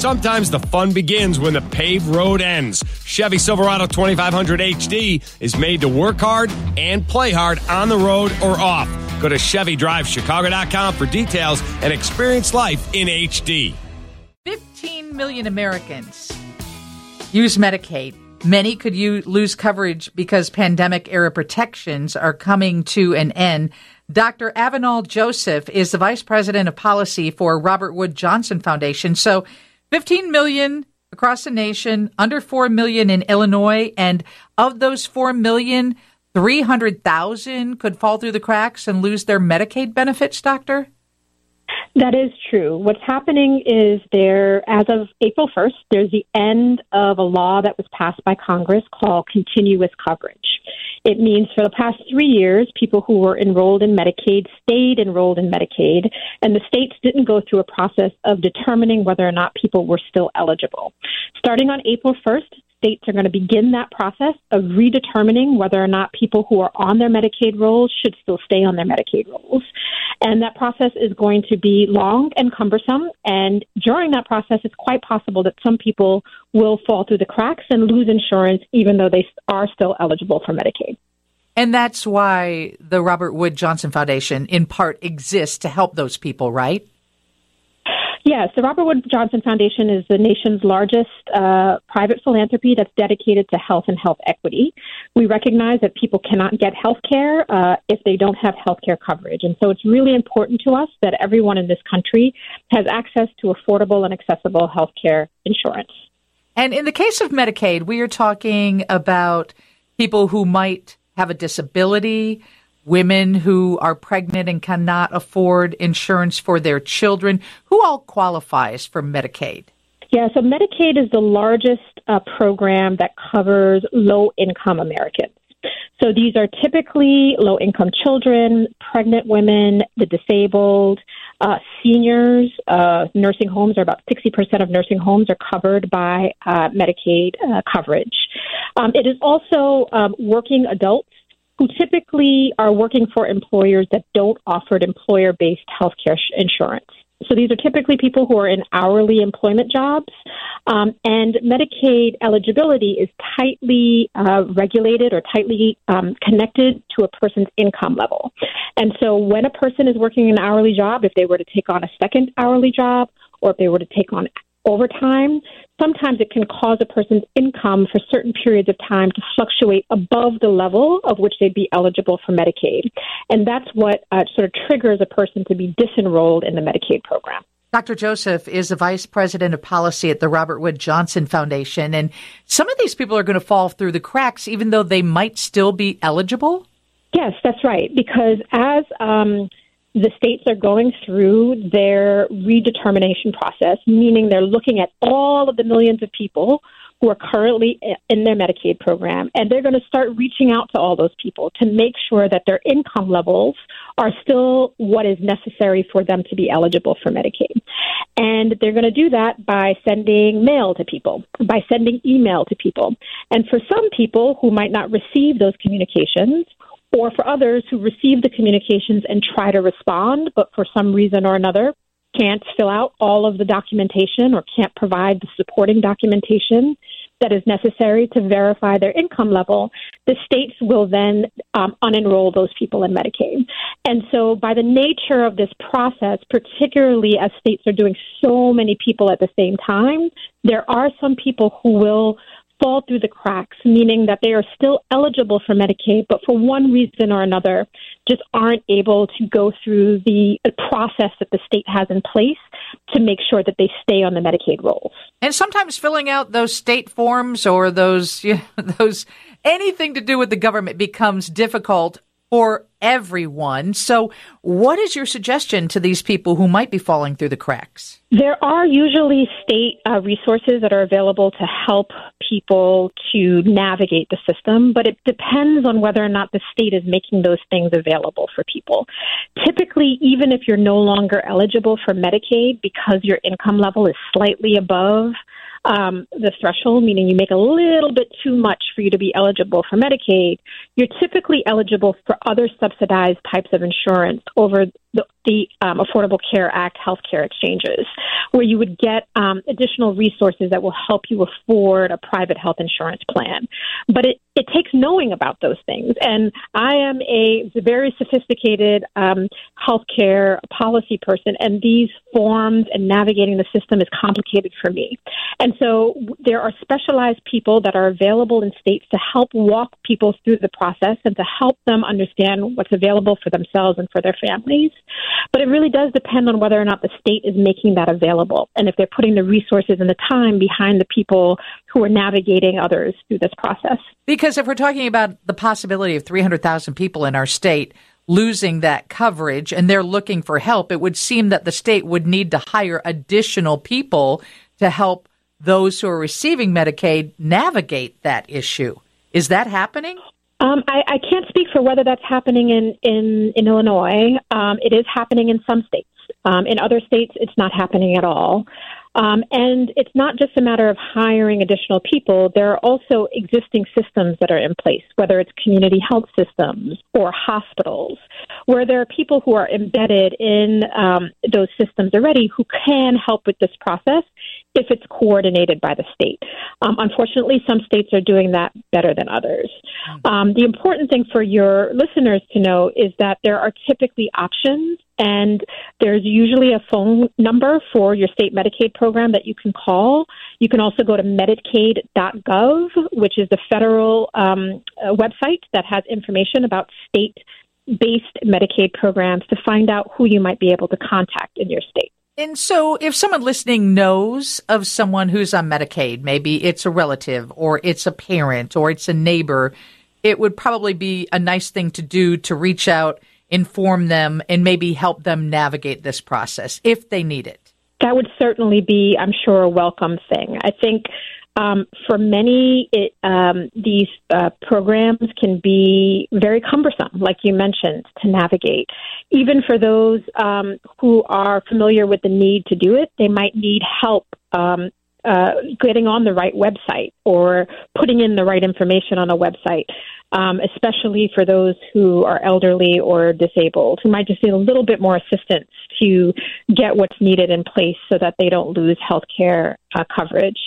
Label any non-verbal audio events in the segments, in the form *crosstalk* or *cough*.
Sometimes the fun begins when the paved road ends. Chevy Silverado 2500 HD is made to work hard and play hard on the road or off. Go to ChevyDriveChicago.com for details and experience life in HD. 15 million Americans use Medicaid. Many could use, lose coverage because pandemic era protections are coming to an end. Dr. Avenel Joseph is the vice president of policy for Robert Wood Johnson Foundation. So 15 million across the nation, under 4 million in Illinois, and of those 4 million, 300,000 could fall through the cracks and lose their Medicaid benefits, doctor? That is true. What's happening is there, as of April 1st, there's the end of a law that was passed by Congress called continuous coverage. It means for the past three years, people who were enrolled in Medicaid stayed enrolled in Medicaid, and the states didn't go through a process of determining whether or not people were still eligible. Starting on April 1st, states are going to begin that process of redetermining whether or not people who are on their Medicaid rolls should still stay on their Medicaid rolls. And that process is going to be long and cumbersome. And during that process, it's quite possible that some people will fall through the cracks and lose insurance, even though they are still eligible for Medicaid. And that's why the Robert Wood Johnson Foundation, in part, exists to help those people, right? Yes, the Robert Wood Johnson Foundation is the nation's largest uh, private philanthropy that's dedicated to health and health equity. We recognize that people cannot get health care uh, if they don't have health care coverage. And so it's really important to us that everyone in this country has access to affordable and accessible health care insurance. And in the case of Medicaid, we are talking about people who might have a disability women who are pregnant and cannot afford insurance for their children. Who all qualifies for Medicaid? Yeah, so Medicaid is the largest uh, program that covers low income Americans. So these are typically low income children, pregnant women, the disabled, uh, seniors. Uh, nursing homes are about 60% of nursing homes are covered by uh, Medicaid uh, coverage. Um, it is also um, working adults who typically are working for employers that don't offer employer based health care insurance. So these are typically people who are in hourly employment jobs, um, and Medicaid eligibility is tightly uh, regulated or tightly um, connected to a person's income level. And so when a person is working an hourly job, if they were to take on a second hourly job, or if they were to take on overtime, sometimes it can cause a person's income for certain periods of time to fluctuate above the level of which they'd be eligible for Medicaid. And that's what uh, sort of triggers a person to be disenrolled in the Medicaid program. Dr. Joseph is the vice president of policy at the Robert Wood Johnson Foundation. And some of these people are going to fall through the cracks, even though they might still be eligible? Yes, that's right. Because as um, the states are going through their redetermination process, meaning they're looking at all of the millions of people who are currently in their Medicaid program, and they're going to start reaching out to all those people to make sure that their income levels are still what is necessary for them to be eligible for Medicaid. And they're going to do that by sending mail to people, by sending email to people. And for some people who might not receive those communications, or for others who receive the communications and try to respond, but for some reason or another can't fill out all of the documentation or can't provide the supporting documentation that is necessary to verify their income level, the states will then um, unenroll those people in Medicaid. And so, by the nature of this process, particularly as states are doing so many people at the same time, there are some people who will fall through the cracks, meaning that they are still eligible for Medicaid, but for one reason or another, just aren't able to go through the process that the state has in place to make sure that they stay on the Medicaid rolls. And sometimes filling out those state forms or those *laughs* you know, those anything to do with the government becomes difficult for everyone. So, what is your suggestion to these people who might be falling through the cracks? There are usually state uh, resources that are available to help people to navigate the system, but it depends on whether or not the state is making those things available for people. Typically, even if you're no longer eligible for Medicaid because your income level is slightly above um, the threshold, meaning you make a little bit too much for you to be eligible for Medicaid, you're typically eligible for other subsidized types of insurance over the, the um, Affordable Care Act healthcare exchanges, where you would get um, additional resources that will help you afford a private health insurance plan. But it, it takes knowing about those things. And I am a very sophisticated um, healthcare policy person, and these forms and navigating the system is complicated for me. And so there are specialized people that are available in states to help walk people through the process and to help them understand what's available for themselves and for their families. But it really does depend on whether or not the state is making that available and if they're putting the resources and the time behind the people who are navigating others through this process. Because if we're talking about the possibility of 300,000 people in our state losing that coverage and they're looking for help, it would seem that the state would need to hire additional people to help those who are receiving Medicaid navigate that issue. Is that happening? Um, I, I, can't speak for whether that's happening in in, in Illinois. Um, it is happening in some states. Um, in other states, it's not happening at all. Um, and it's not just a matter of hiring additional people. There are also existing systems that are in place, whether it's community health systems or hospitals, where there are people who are embedded in um, those systems already who can help with this process if it's coordinated by the state. Um, unfortunately, some states are doing that better than others. Um, the important thing for your listeners to know is that there are typically options and there's usually a phone number for your state Medicaid program that you can call. You can also go to medicaid.gov, which is the federal um, uh, website that has information about state based Medicaid programs to find out who you might be able to contact in your state. And so, if someone listening knows of someone who's on Medicaid, maybe it's a relative or it's a parent or it's a neighbor, it would probably be a nice thing to do to reach out inform them, and maybe help them navigate this process if they need it? That would certainly be, I'm sure, a welcome thing. I think um, for many, it, um, these uh, programs can be very cumbersome, like you mentioned, to navigate. Even for those um, who are familiar with the need to do it, they might need help um, uh, getting on the right website or putting in the right information on a website um, especially for those who are elderly or disabled, who might just need a little bit more assistance to get what's needed in place so that they don't lose health care uh, coverage.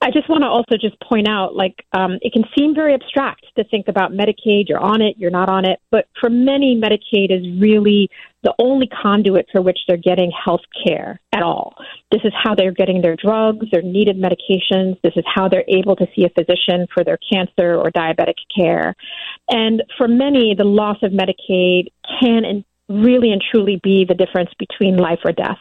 I just want to also just point out, like, um, it can seem very abstract to think about Medicaid. You're on it, you're not on it, but for many, Medicaid is really the only conduit for which they're getting health care at all. This is how they're getting their drugs, their needed medications. This is how they're able to see a physician for their cancer or diabetic care. And for many, the loss of Medicaid can and really and truly be the difference between life or death.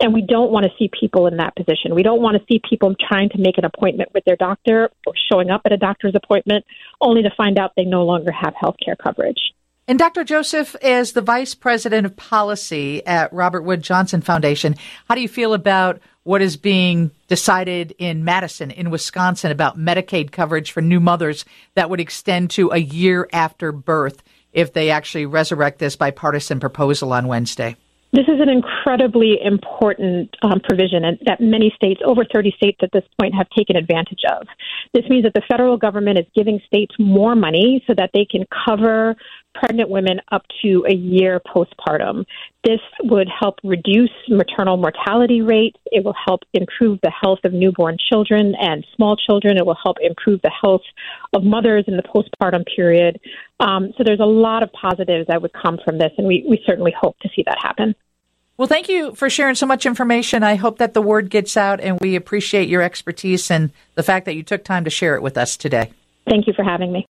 And we don't want to see people in that position. We don't want to see people trying to make an appointment with their doctor or showing up at a doctor's appointment only to find out they no longer have health care coverage. And Dr. Joseph, as the Vice President of Policy at Robert Wood Johnson Foundation, how do you feel about what is being decided in Madison, in Wisconsin, about Medicaid coverage for new mothers that would extend to a year after birth? if they actually resurrect this bipartisan proposal on Wednesday. This is an incredibly important um, provision that many states, over 30 states at this point, have taken advantage of. This means that the federal government is giving states more money so that they can cover pregnant women up to a year postpartum. This would help reduce maternal mortality rates. It will help improve the health of newborn children and small children. It will help improve the health of mothers in the postpartum period. Um, so there's a lot of positives that would come from this, and we, we certainly hope to see that happen. Well, thank you for sharing so much information. I hope that the word gets out, and we appreciate your expertise and the fact that you took time to share it with us today. Thank you for having me.